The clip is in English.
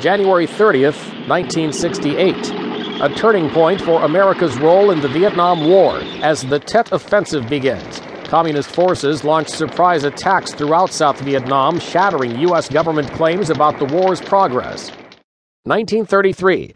January 30th, 1968. A turning point for America's role in the Vietnam War as the Tet Offensive begins. Communist forces launched surprise attacks throughout South Vietnam, shattering U.S. government claims about the war's progress. 1933.